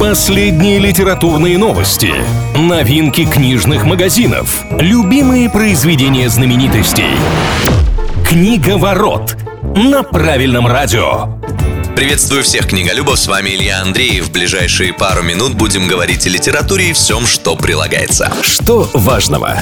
Последние литературные новости, новинки книжных магазинов, любимые произведения знаменитостей. Книга ворот на правильном радио. Приветствую всех книголюбов, с вами Илья Андреев. В ближайшие пару минут будем говорить о литературе и всем, что прилагается. Что важного?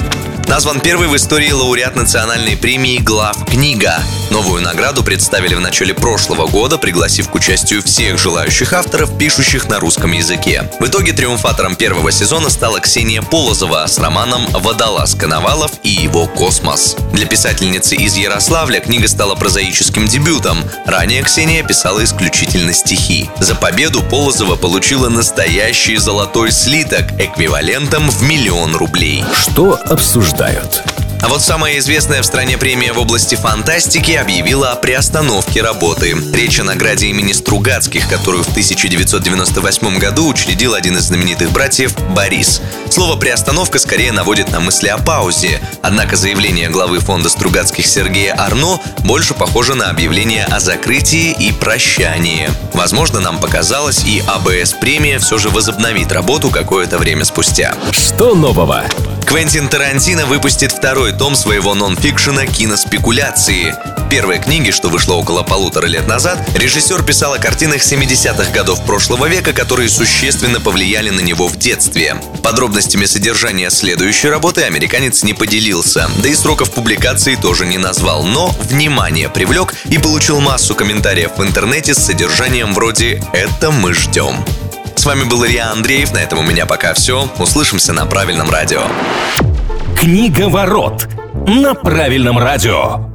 Назван первый в истории лауреат национальной премии «Глав книга». Новую награду представили в начале прошлого года, пригласив к участию всех желающих авторов, пишущих на русском языке. В итоге триумфатором первого сезона стала Ксения Полозова с романом «Водолаз Коновалов и его космос». Для писательницы из Ярославля книга стала прозаическим дебютом. Ранее Ксения писала исключительно стихи. За победу Полозова получила настоящий золотой слиток эквивалентом в миллион рублей. Что обсуждают? А вот самая известная в стране премия в области фантастики объявила о приостановке работы. Речь о награде имени Стругацких, которую в 1998 году учредил один из знаменитых братьев Борис. Слово «приостановка» скорее наводит на мысли о паузе. Однако заявление главы фонда Стругацких Сергея Арно больше похоже на объявление о закрытии и прощании. Возможно, нам показалось, и АБС-премия все же возобновит работу какое-то время спустя. Что нового? Квентин Тарантино выпустит второй том своего нон-фикшена «Киноспекуляции». Первой книге, что вышло около полутора лет назад, режиссер писал о картинах 70-х годов прошлого века, которые существенно повлияли на него в детстве. Подробностями содержания следующей работы американец не поделился, да и сроков публикации тоже не назвал, но внимание привлек и получил массу комментариев в интернете с содержанием вроде «Это мы ждем». С вами был Илья Андреев, на этом у меня пока все. Услышимся на правильном радио. Книга ворот на правильном радио.